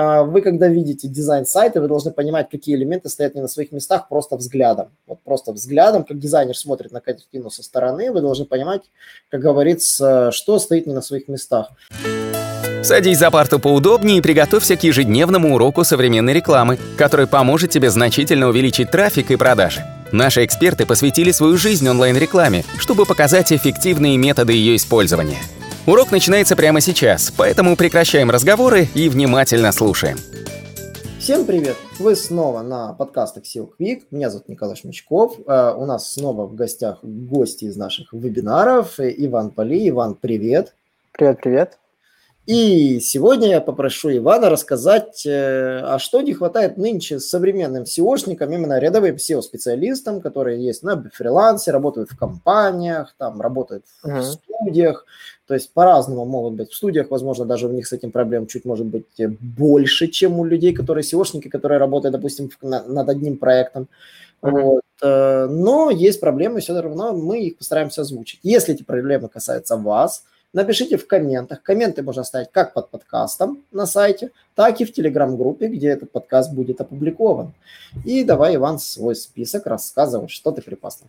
а, вы, когда видите дизайн сайта, вы должны понимать, какие элементы стоят не на своих местах просто взглядом. Вот просто взглядом, как дизайнер смотрит на картину со стороны, вы должны понимать, как говорится, что стоит не на своих местах. Садись за парту поудобнее и приготовься к ежедневному уроку современной рекламы, который поможет тебе значительно увеличить трафик и продажи. Наши эксперты посвятили свою жизнь онлайн-рекламе, чтобы показать эффективные методы ее использования. Урок начинается прямо сейчас, поэтому прекращаем разговоры и внимательно слушаем. Всем привет! Вы снова на подкастах Сил Quick. Меня зовут Николай Шмичков. Uh, у нас снова в гостях гости из наших вебинаров. Иван Поли. Иван, привет! Привет-привет! И сегодня я попрошу Ивана рассказать, э, а что не хватает нынче современным SEOшникам, именно рядовым SEO-специалистам, которые есть на фрилансе, работают в компаниях, там работают в uh-huh. студиях. То есть по-разному могут быть. В студиях, возможно, даже у них с этим проблем чуть, может быть, больше, чем у людей, которые SEOшники, которые работают, допустим, над одним проектом. Uh-huh. Вот. Э, но есть проблемы, все равно мы их постараемся озвучить. Если эти проблемы касаются вас – напишите в комментах. Комменты можно оставить как под подкастом на сайте, так и в телеграм-группе, где этот подкаст будет опубликован. И давай, Иван, свой список рассказывай, что ты припасал.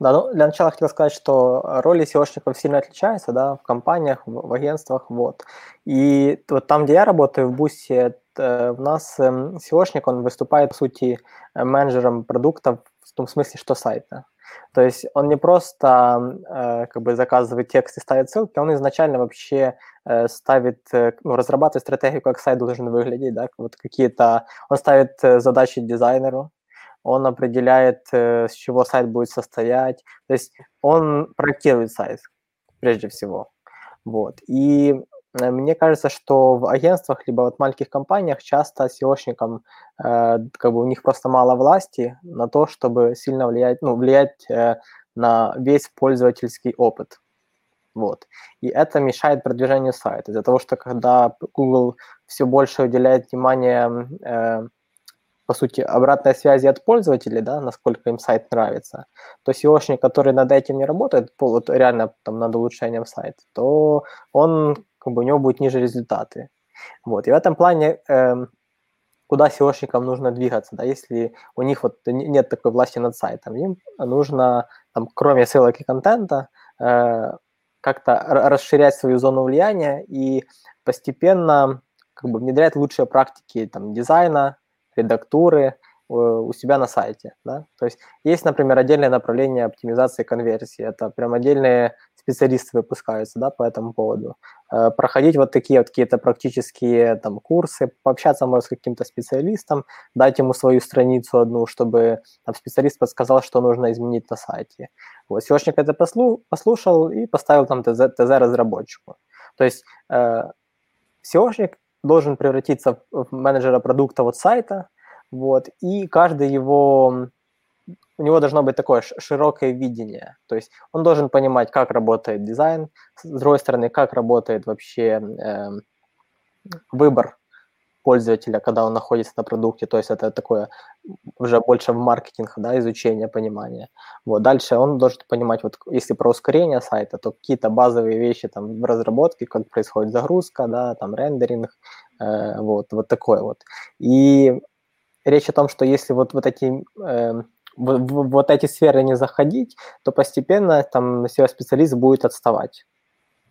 Да, ну, для начала хотел сказать, что роли SEOшников сильно отличаются, да, в компаниях, в, в агентствах, вот. И вот там, где я работаю, в Бусе, э, у нас SEOшник, он выступает, по сути, менеджером продуктов в том смысле, что сайта. То есть он не просто э, как бы заказывает текст и ставит ссылки, он изначально вообще э, ставит, э, ну, разрабатывает стратегию, как сайт должен выглядеть, да, вот какие-то, он ставит э, задачи дизайнеру, он определяет, э, с чего сайт будет состоять, то есть он проектирует сайт прежде всего, вот. И мне кажется, что в агентствах либо вот маленьких компаниях часто SEOшникам э, как бы у них просто мало власти на то, чтобы сильно влиять, ну, влиять э, на весь пользовательский опыт. Вот. И это мешает продвижению сайта. Из-за того, что когда Google все больше уделяет внимание, э, по сути, обратной связи от пользователей, да, насколько им сайт нравится, то SEOшник, который над этим не работает, вот реально там над улучшением сайта, то он как бы у него будут ниже результаты. Вот. И в этом плане э, куда SEOшникам нужно двигаться, да, если у них вот нет такой власти над сайтом, им нужно, там, кроме ссылок и контента, э, как-то расширять свою зону влияния и постепенно как бы внедрять лучшие практики там, дизайна, редактуры, у себя на сайте. Да? То есть есть, например, отдельное направление оптимизации конверсии. Это прям отдельные специалисты выпускаются да, по этому поводу. Э, проходить вот такие вот какие-то практические там, курсы, пообщаться, может, с каким-то специалистом, дать ему свою страницу одну, чтобы там, специалист подсказал, что нужно изменить на сайте. Вот, SEOшник это послу, послушал и поставил там ТЗ, ТЗ разработчику. То есть э, SEOшник должен превратиться в менеджера продукта вот сайта, вот, и каждый его, у него должно быть такое широкое видение, то есть он должен понимать, как работает дизайн, с другой стороны, как работает вообще э, выбор пользователя, когда он находится на продукте, то есть это такое уже больше в маркетинг, да, изучение, понимание. Вот, дальше он должен понимать, вот если про ускорение сайта, то какие-то базовые вещи там в разработке, как происходит загрузка, да, там рендеринг, э, вот, вот такое вот. И речь о том, что если вот, вот эти э, в, в, вот эти сферы не заходить, то постепенно там SEO-специалист будет отставать.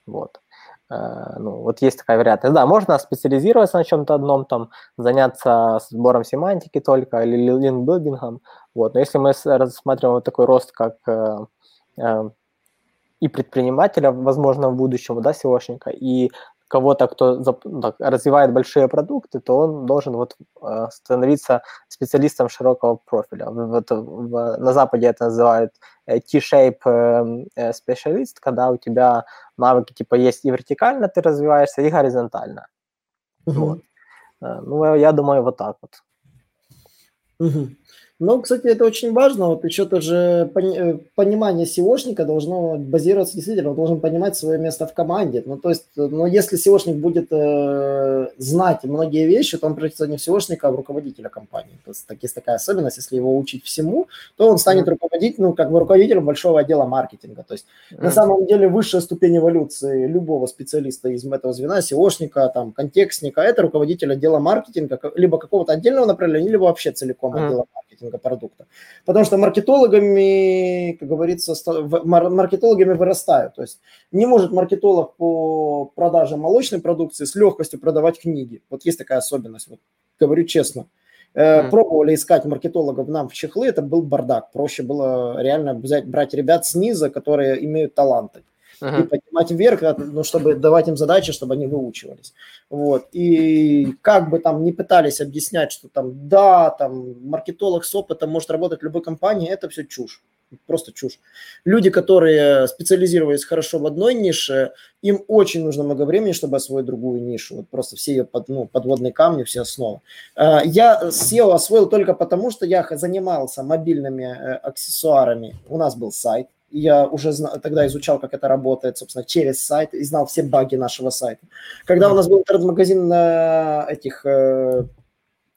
Вот. Э, ну, вот есть такая вероятность. Да, можно специализироваться на чем-то одном, там, заняться сбором семантики только или линкбилдингом. Вот. Но если мы рассматриваем вот такой рост, как э, э, и предпринимателя, возможно, в будущем, да, SEOшника, и кого-то, кто так, развивает большие продукты, то он должен вот э, становиться специалистом широкого профиля. Вот в, на Западе это называют э, T-shape э, специалист, когда у тебя навыки типа есть и вертикально ты развиваешься, и горизонтально. Mm-hmm. Вот. Ну, я думаю, вот так вот. Угу. Ну, кстати, это очень важно. Вот еще тоже э, понимание SEOшника должно базироваться действительно, он должен понимать свое место в команде. Ну, то есть, ну, если SEOшник будет э, знать многие вещи, то он превратится не в SEOшника, а в руководителя компании. То есть, так, есть такая особенность, если его учить всему, то он станет руководителем, ну, как бы руководителем большого отдела маркетинга. То есть, mm-hmm. на самом деле, высшая ступень эволюции любого специалиста из этого звена, SEOшника, там, контекстника, это руководитель отдела маркетинга, либо какого-то отдельного направления, либо вообще целиком mm-hmm. отдела маркетинга маркетинга продукта. Потому что маркетологами, как говорится, маркетологами вырастают. То есть не может маркетолог по продаже молочной продукции с легкостью продавать книги. Вот есть такая особенность, вот, говорю честно. Mm. Пробовали искать маркетологов нам в чехлы, это был бардак. Проще было реально взять, брать ребят снизу, которые имеют таланты uh-huh. и поднимать вверх, ну, чтобы давать им задачи, чтобы они выучивались. Вот. И как бы там не пытались объяснять, что там, да, там, маркетолог с опытом может работать в любой компании, это все чушь. Просто чушь. Люди, которые специализировались хорошо в одной нише, им очень нужно много времени, чтобы освоить другую нишу. Вот просто все ее под, ну, подводные камни, все основы. А, я SEO освоил только потому, что я занимался мобильными э, аксессуарами. У нас был сайт, я уже тогда изучал, как это работает, собственно, через сайт и знал все баги нашего сайта. Когда у нас был интернет-магазин на этих э,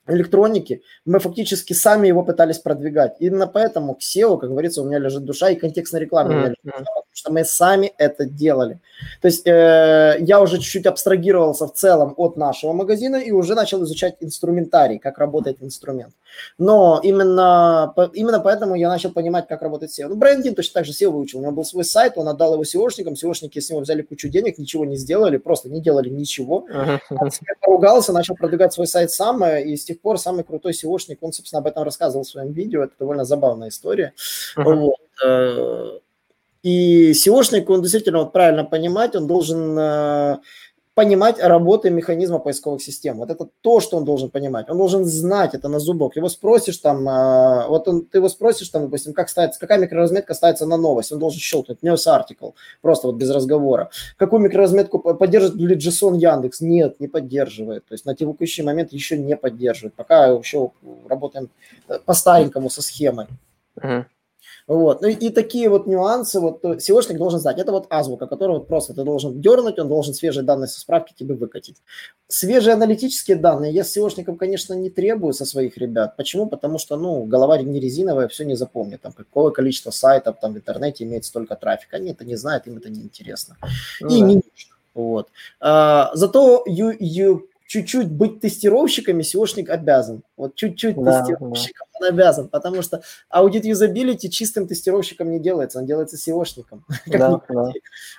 электроники, мы фактически сами его пытались продвигать. Именно поэтому к SEO, как говорится, у меня лежит душа и контекстная реклама mm-hmm. лежит потому что мы сами это делали. То есть э, я уже чуть-чуть абстрагировался в целом от нашего магазина и уже начал изучать инструментарий, как работает инструмент. Но именно, именно поэтому я начал понимать, как работает SEO. Ну, Брендин точно так же SEO выучил. У него был свой сайт, он отдал его SEOшникам, SEOшники с него взяли кучу денег, ничего не сделали, просто не делали ничего. Uh-huh. Он себе поругался, начал продвигать свой сайт сам, и с тех пор самый крутой SEOшник, он, собственно, об этом рассказывал в своем видео, это довольно забавная история. Uh-huh. Вот. Э, и SEOшник, он действительно вот правильно понимать, он должен э, понимать работы механизма поисковых систем. Вот это то, что он должен понимать. Он должен знать это на зубок. Его спросишь там, э, вот он, ты его спросишь там, допустим, как ставится, какая микроразметка ставится на новость. Он должен щелкнуть news article, просто вот без разговора. Какую микроразметку поддерживает ли JSON Яндекс? Нет, не поддерживает. То есть на текущий момент еще не поддерживает. Пока еще работаем по-старенькому со схемой. Uh-huh. Вот. Ну и такие вот нюансы вот SEOшник должен знать. Это вот азбука, которую вот просто ты должен дернуть, он должен свежие данные со справки тебе выкатить. Свежие аналитические данные я с SEOшником, конечно, не требую со своих ребят. Почему? Потому что, ну, голова не резиновая, все не запомнит. Там какое количество сайтов там в интернете имеет столько трафика. Они это не знают, им это неинтересно. Ну, и да. не нужно. Вот. А, зато ю, ю, чуть-чуть быть тестировщиками SEOшник обязан. Вот чуть-чуть да, тестировщиком да. Он обязан, потому что аудит юзабилити чистым тестировщиком не делается, он делается SEOшником. Да, да.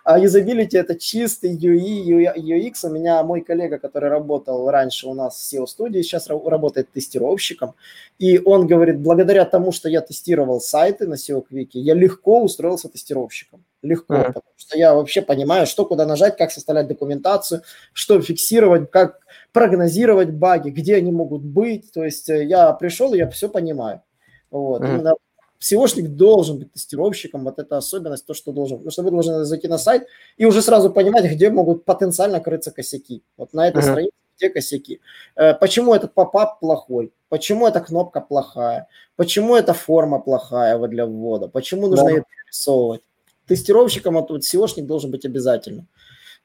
А юзабилити это чистый UI, UX. У меня мой коллега, который работал раньше у нас в SEO-студии, сейчас работает тестировщиком, и он говорит, благодаря тому, что я тестировал сайты на SEO Quick, я легко устроился тестировщиком. Легко, mm-hmm. потому что я вообще понимаю, что куда нажать, как составлять документацию, что фиксировать, как прогнозировать баги, где они могут быть. То есть э, я пришел, и я все понимаю. Вот. Mm-hmm. Именно SEOшник должен быть тестировщиком, вот это особенность, то, что должен, потому что вы должны зайти на сайт и уже сразу понимать, где могут потенциально крыться косяки. Вот на этой uh-huh. странице где косяки. Э, почему этот попап плохой? Почему эта кнопка плохая? Почему эта форма плохая вот для ввода? Почему нужно да. ее перерисовывать? Тестировщиком вот SEOшник должен быть обязательно.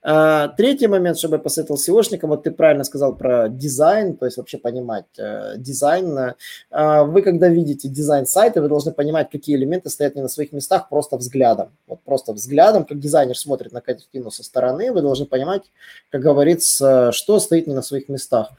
А, третий момент, чтобы я посоветовал SEOшникам, вот ты правильно сказал про дизайн, то есть вообще понимать э, дизайн. Э, вы, когда видите дизайн сайта, вы должны понимать, какие элементы стоят не на своих местах просто взглядом. Вот просто взглядом, как дизайнер смотрит на картину со стороны, вы должны понимать, как говорится, что стоит не на своих местах.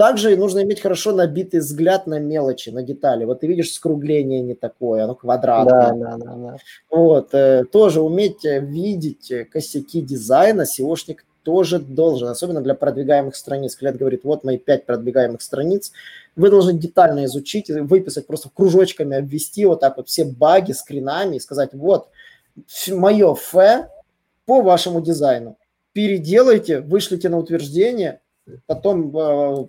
Также нужно иметь хорошо набитый взгляд на мелочи, на детали. Вот ты видишь скругление не такое, оно квадратное. Да, да, да, да. Вот, э, тоже уметь э, видеть э, косяки дизайна SEOшник тоже должен, особенно для продвигаемых страниц. Клиент говорит, вот мои пять продвигаемых страниц, вы должны детально изучить, выписать просто кружочками, обвести вот так вот все баги скринами и сказать, вот мое ф по вашему дизайну. Переделайте, вышлите на утверждение, потом э,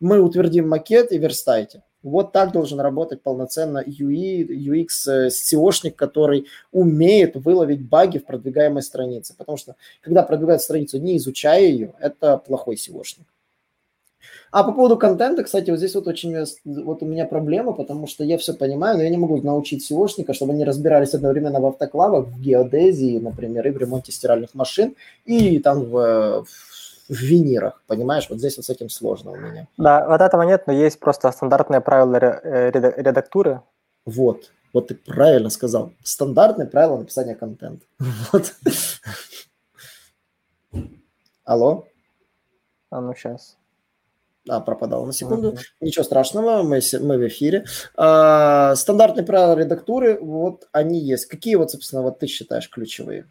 мы утвердим макет и верстайте. Вот так должен работать полноценно UI, UX SEOшник, который умеет выловить баги в продвигаемой странице. Потому что когда продвигают страницу, не изучая ее, это плохой SEOшник. А по поводу контента, кстати, вот здесь вот очень вот у меня проблема, потому что я все понимаю, но я не могу научить SEOшника, чтобы они разбирались одновременно в автоклавах, в геодезии, например, и в ремонте стиральных машин, и там в, в винирах, понимаешь? Вот здесь вот с этим сложно у меня. Да, вот этого нет, но есть просто стандартные правила э, редактуры. Вот, вот ты правильно сказал. Стандартные правила написания контента. Вот. Алло? А ну сейчас. А, пропадал на секунду. Uh-huh. Ничего страшного, мы, мы в эфире. А, стандартные правила редактуры, вот они есть. Какие вот, собственно, вот ты считаешь ключевые?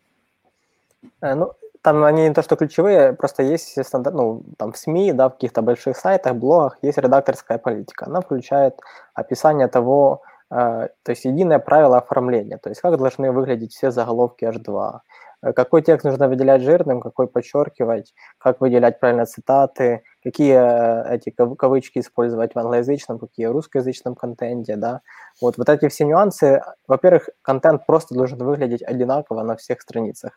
А, ну, там они не то, что ключевые, просто есть стандарт, ну, там в СМИ, да, в каких-то больших сайтах, блогах есть редакторская политика. Она включает описание того, э, то есть единое правило оформления, то есть как должны выглядеть все заголовки H2, Э, какой текст нужно выделять жирным, какой подчеркивать, как выделять правильно цитаты, какие э, эти кавычки использовать в англоязычном, какие в русскоязычном контенте, да. Вот, вот эти все нюансы, во-первых, контент просто должен выглядеть одинаково на всех страницах.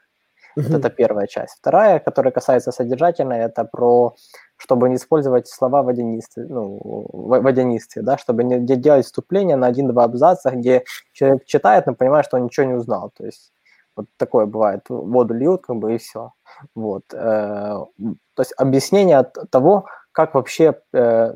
Вот это первая часть. Вторая, которая касается содержательной, это про чтобы не использовать слова водянистые, ну, водянистые, да, чтобы не делать вступление на один-два абзаца, где человек читает, но понимает, что он ничего не узнал. То есть вот такое бывает. Воду льют, как бы, и все. Вот. Э, то есть объяснение того, как вообще э,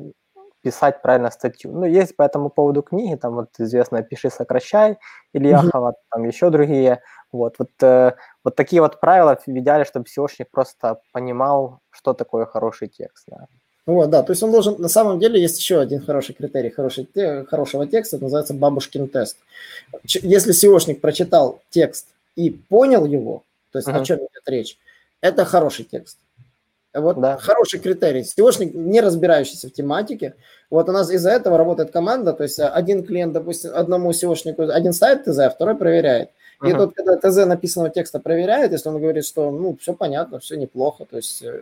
писать правильно статью. Ну, есть по этому поводу книги, там вот известно «Пиши, сокращай», Ильяхова, mm-hmm. там еще другие. Вот, вот, э, вот такие вот правила в идеале, чтобы SEOшник просто понимал, что такое хороший текст. Да. Вот, да, то есть он должен, на самом деле есть еще один хороший критерий хороший, хорошего текста, это называется бабушкин тест. Если SEOшник прочитал текст и понял его, то есть uh-huh. о чем идет речь, это хороший текст. Вот да. хороший критерий. SEOшник, не разбирающийся в тематике. Вот у нас из-за этого работает команда, то есть один клиент, допустим, одному SEOшнику один ставит ТЗ, а второй проверяет. И uh-huh. тот, когда ТЗ написанного текста проверяет, если он говорит, что ну все понятно, все неплохо, то есть э,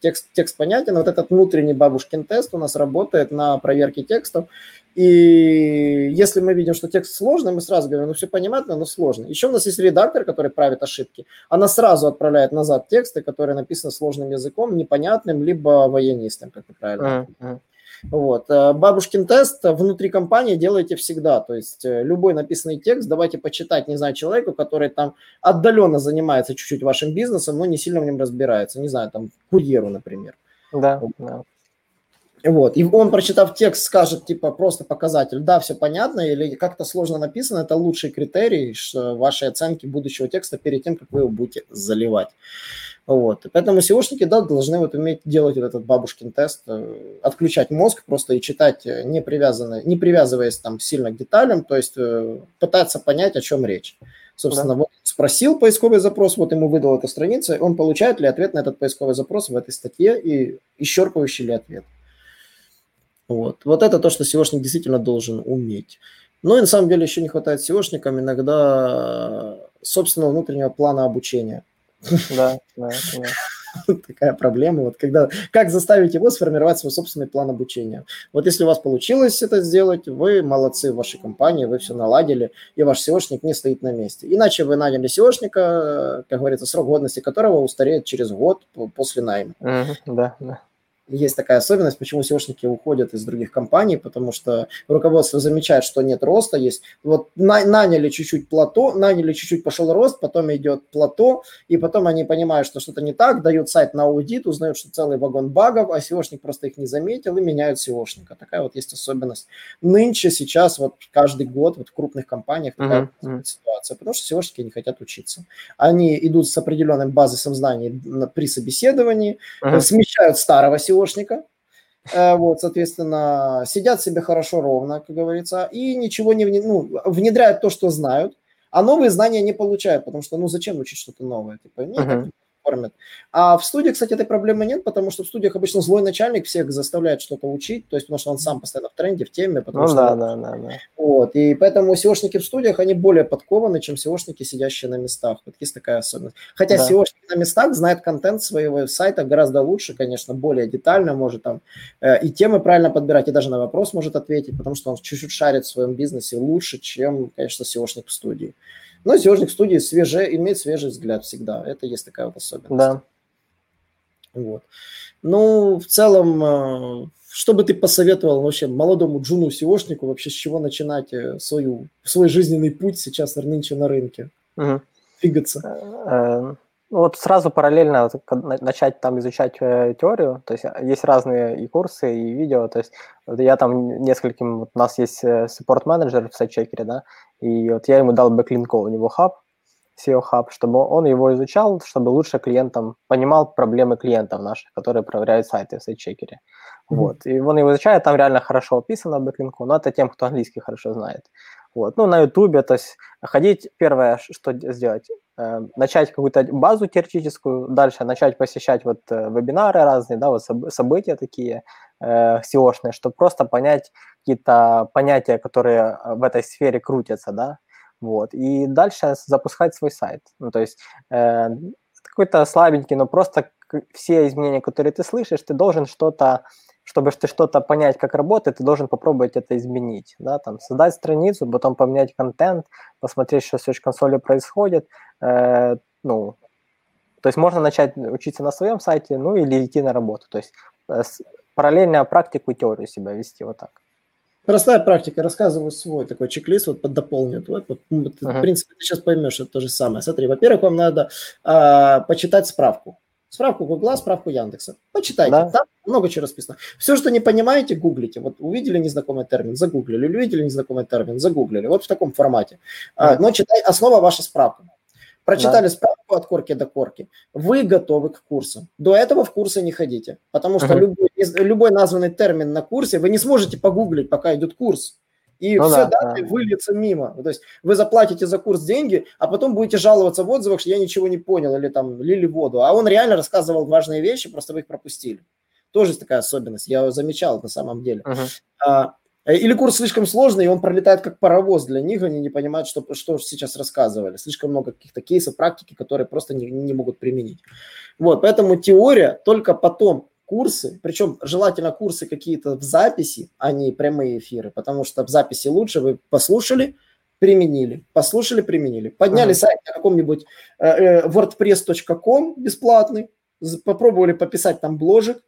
текст, текст понятен, вот этот внутренний бабушкин тест у нас работает на проверке текстов, и если мы видим, что текст сложный, мы сразу говорим, ну все понятно, но сложно. Еще у нас есть редактор, который правит ошибки. Она сразу отправляет назад тексты, которые написаны сложным языком, непонятным, либо военистым, как вы правильно. Uh-huh. Вот. Э, бабушкин тест внутри компании делайте всегда. То есть э, любой написанный текст давайте почитать, не знаю, человеку, который там отдаленно занимается чуть-чуть вашим бизнесом, но не сильно в нем разбирается. Не знаю, там курьеру, например. Да, да. Вот. И он, прочитав текст, скажет, типа, просто показатель, да, все понятно, или как-то сложно написано, это лучший критерий вашей оценки будущего текста перед тем, как вы его будете заливать. Вот. поэтому SEOшники, да, должны вот уметь делать вот этот бабушкин тест, э, отключать мозг просто и читать, э, не, привязанно, не привязываясь там сильно к деталям, то есть э, пытаться понять, о чем речь. Собственно, да. вот спросил поисковый запрос, вот ему выдал эта страница, он получает ли ответ на этот поисковый запрос в этой статье и исчерпывающий ли ответ. Вот. вот это то, что SEOшник действительно должен уметь. Но и на самом деле еще не хватает SEOшникам иногда собственного внутреннего плана обучения. Да, да, да. Такая проблема. Вот когда, как заставить его сформировать свой собственный план обучения? Вот если у вас получилось это сделать, вы молодцы в вашей компании, вы все наладили, и ваш SEOшник не стоит на месте. Иначе вы наняли SEOшника, как говорится, срок годности которого устареет через год после найма. Да, да есть такая особенность, почему SEOшники уходят из других компаний, потому что руководство замечает, что нет роста, есть вот наняли чуть-чуть плато, наняли чуть-чуть пошел рост, потом идет плато, и потом они понимают, что что-то не так, дают сайт на аудит, узнают, что целый вагон багов, а SEOшник просто их не заметил и меняют SEOшника. Такая вот есть особенность. Нынче, сейчас, вот каждый год вот в крупных компаниях такая uh-huh. ситуация, потому что SEOшники не хотят учиться. Они идут с определенным базисом знаний при собеседовании, uh-huh. смещают старого SEO СЕОшника, э, вот, соответственно, сидят себе хорошо ровно, как говорится, и ничего не ну, внедряют то, что знают, а новые знания не получают, потому что, ну, зачем учить что-то новое? Типа, нет, uh-huh кормят. А в студии, кстати, этой проблемы нет, потому что в студиях обычно злой начальник всех заставляет что-то учить, то есть потому что он сам постоянно в тренде, в теме. Потому ну что, да, да, да, да. Вот, и поэтому SEOшники в студиях, они более подкованы, чем SEOшники, сидящие на местах. Вот есть такая особенность. Хотя да. SEOшник на местах знает контент своего сайта гораздо лучше, конечно, более детально, может там э, и темы правильно подбирать, и даже на вопрос может ответить, потому что он чуть-чуть шарит в своем бизнесе лучше, чем, конечно, SEOшник в студии. Но зерник студии свеже, имеет свежий взгляд всегда. Это есть такая вот особенность. Да. Вот. Ну, в целом, э, что бы ты посоветовал вообще молодому джуну SEOшнику вообще с чего начинать э, свою, свой жизненный путь сейчас нынче на рынке? Угу. Двигаться. Вот сразу параллельно начать там изучать э, теорию, то есть есть разные и курсы, и видео, то есть вот я там нескольким, вот у нас есть support менеджер в Sitechecker е, да, и вот я ему дал Backlinko, у него хаб, SEO Hub, чтобы он его изучал, чтобы лучше клиентам понимал проблемы клиентов наших, которые проверяют сайты в Sitechecker е. Мгм. Вот. И он его изучает, там реально хорошо описано Backlinko, но это тем, кто английский хорошо знает. Вот. Ну, на Ютубе, то есть ходить, первое, что сделать, э, начать какую-то базу теоретическую, дальше начать посещать вот э, вебинары разные, да, вот события такие э, SEO-шные, чтобы просто понять какие-то понятия, которые э, в этой сфере крутятся, да, вот, и дальше запускать свой сайт. Ну, то есть какой-то слабенький, но просто все изменения, которые ты слышишь, ты должен что-то, чтобы ты что-то понять, как работает, ты должен попробовать это изменить, да, там, создать страницу, потом поменять контент, посмотреть, что в Search консоли происходит, э, ну, то есть можно начать учиться на своем сайте, ну, или идти на работу, то есть э, параллельно практику и теорию себя вести вот так. Простая практика. Рассказываю свой такой чек-лист, вот твой. Вот, вот, uh-huh. В принципе, ты сейчас поймешь, что это то же самое. Смотри, во-первых, вам надо а, почитать справку. Справку Гугла, справку Яндекса. Почитайте, да. там много чего расписано. Все, что не понимаете, гуглите. Вот увидели незнакомый термин, загуглили. Увидели незнакомый термин, загуглили. Вот в таком формате. Uh-huh. А, но читай, основа ваша справка. Прочитали да. справку от корки до корки. Вы готовы к курсам. До этого в курсы не ходите. Потому что uh-huh. любой, любой названный термин на курсе вы не сможете погуглить, пока идет курс. И ну, все да, да. выльется мимо. То есть вы заплатите за курс деньги, а потом будете жаловаться в отзывах, что я ничего не понял, или там лили воду. А он реально рассказывал важные вещи, просто вы их пропустили. Тоже такая особенность. Я замечал на самом деле. Uh-huh. Или курс слишком сложный, и он пролетает как паровоз для них, они не понимают, что, что сейчас рассказывали. Слишком много каких-то кейсов, практики, которые просто не, не могут применить. Вот, поэтому теория только потом курсы, причем желательно курсы какие-то в записи, а не прямые эфиры, потому что в записи лучше вы послушали, применили, послушали, применили, подняли uh-huh. сайт на каком-нибудь э, э, wordpress.com бесплатный, попробовали пописать там бложек,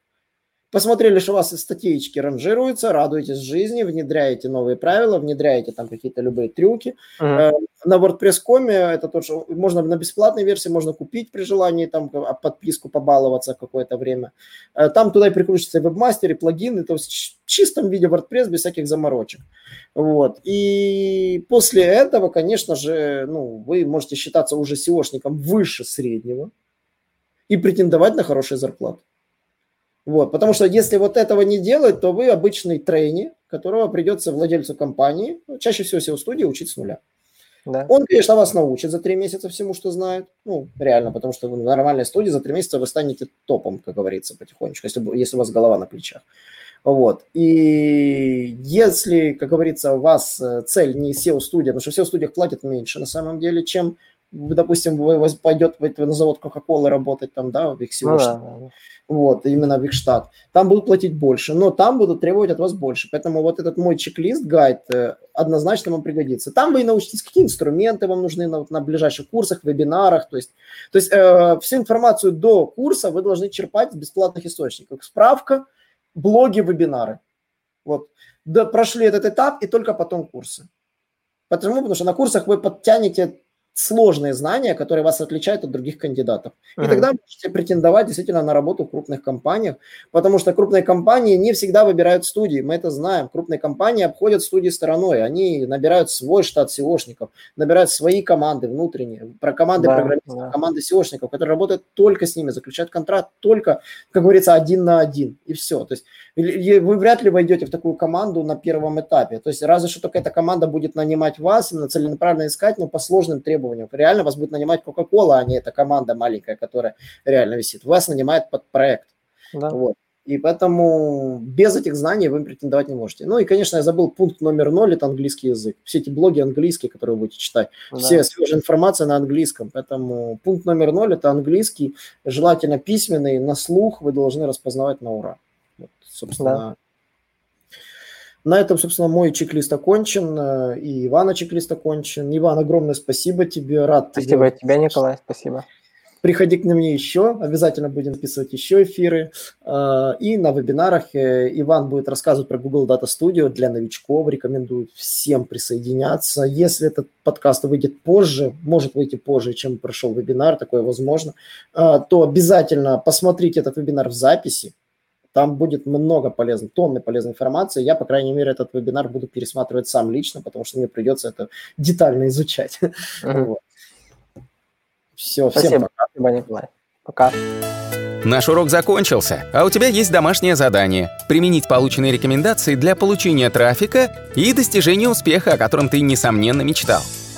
Посмотрели, что у вас статейки ранжируются, радуетесь жизни, внедряете новые правила, внедряете там какие-то любые трюки. Uh-huh. На WordPress.com это то, что можно на бесплатной версии, можно купить при желании, там а, подписку побаловаться какое-то время. Э, там туда и прикрутится вебмастер, и плагины, то есть в чистом виде WordPress без всяких заморочек. Вот. И после этого, конечно же, ну, вы можете считаться уже SEOшником выше среднего и претендовать на хорошие зарплаты. Вот, потому что если вот этого не делать, то вы обычный трейни, которого придется владельцу компании, ну, чаще всего SEO-студии, учить с нуля. Да. Он, конечно, вас научит за три месяца всему, что знает. Ну, реально, потому что в нормальной студии за три месяца вы станете топом, как говорится, потихонечку, если, если у вас голова на плечах. Вот. И если, как говорится, у вас э, цель не SEO-студия, потому что в SEO-студиях платят меньше на самом деле, чем, допустим, пойдет на завод Coca-Cola работать там, да, в их. Ну, да, да вот, именно в их штат, там будут платить больше, но там будут требовать от вас больше. Поэтому вот этот мой чек-лист, гайд, э, однозначно вам пригодится. Там вы и научитесь, какие инструменты вам нужны на, на ближайших курсах, вебинарах. То есть, то есть э, всю информацию до курса вы должны черпать из бесплатных источников. Справка, блоги, вебинары. Вот. Да, прошли этот этап и только потом курсы. Почему? Потому что на курсах вы подтянете сложные знания, которые вас отличают от других кандидатов. И uh-huh. тогда можете претендовать действительно на работу в крупных компаниях, потому что крупные компании не всегда выбирают студии, мы это знаем. Крупные компании обходят студии стороной, они набирают свой штат SEOшников, набирают свои команды внутренние, про команды да, программистов, да. команды SEOшников, которые работают только с ними, заключают контракт только, как говорится, один на один, и все. То есть вы вряд ли войдете в такую команду на первом этапе. То есть разве что только эта команда будет нанимать вас, целенаправленно искать, но по сложным требованиям требованиям. Реально вас будет нанимать Coca-Cola, а не эта команда маленькая, которая реально висит. Вас нанимает под проект. Да. Вот. И поэтому без этих знаний вы претендовать не можете. Ну и, конечно, я забыл пункт номер ноль, это английский язык. Все эти блоги английские, которые вы будете читать, да. все свежая информация на английском. Поэтому пункт номер ноль – это английский, желательно письменный, на слух вы должны распознавать на ура. Вот, собственно, да. На этом, собственно, мой чек-лист окончен, э, и Ивана чек-лист окончен. Иван, огромное спасибо тебе, рад Спасибо тебе. тебе, Николай, спасибо. приходи к мне еще, обязательно будем писать еще эфиры. Э, и на вебинарах э, Иван будет рассказывать про Google Data Studio для новичков. Рекомендую всем присоединяться. Если этот подкаст выйдет позже, может выйти позже, чем прошел вебинар, такое возможно, то обязательно посмотрите этот вебинар в записи. Там будет много полезной, тонны полезной информации. Я, по крайней мере, этот вебинар буду пересматривать сам лично, потому что мне придется это детально изучать. Uh-huh. Вот. Все, Спасибо. всем пока. Спасибо. Пока. Наш урок закончился, а у тебя есть домашнее задание – применить полученные рекомендации для получения трафика и достижения успеха, о котором ты, несомненно, мечтал.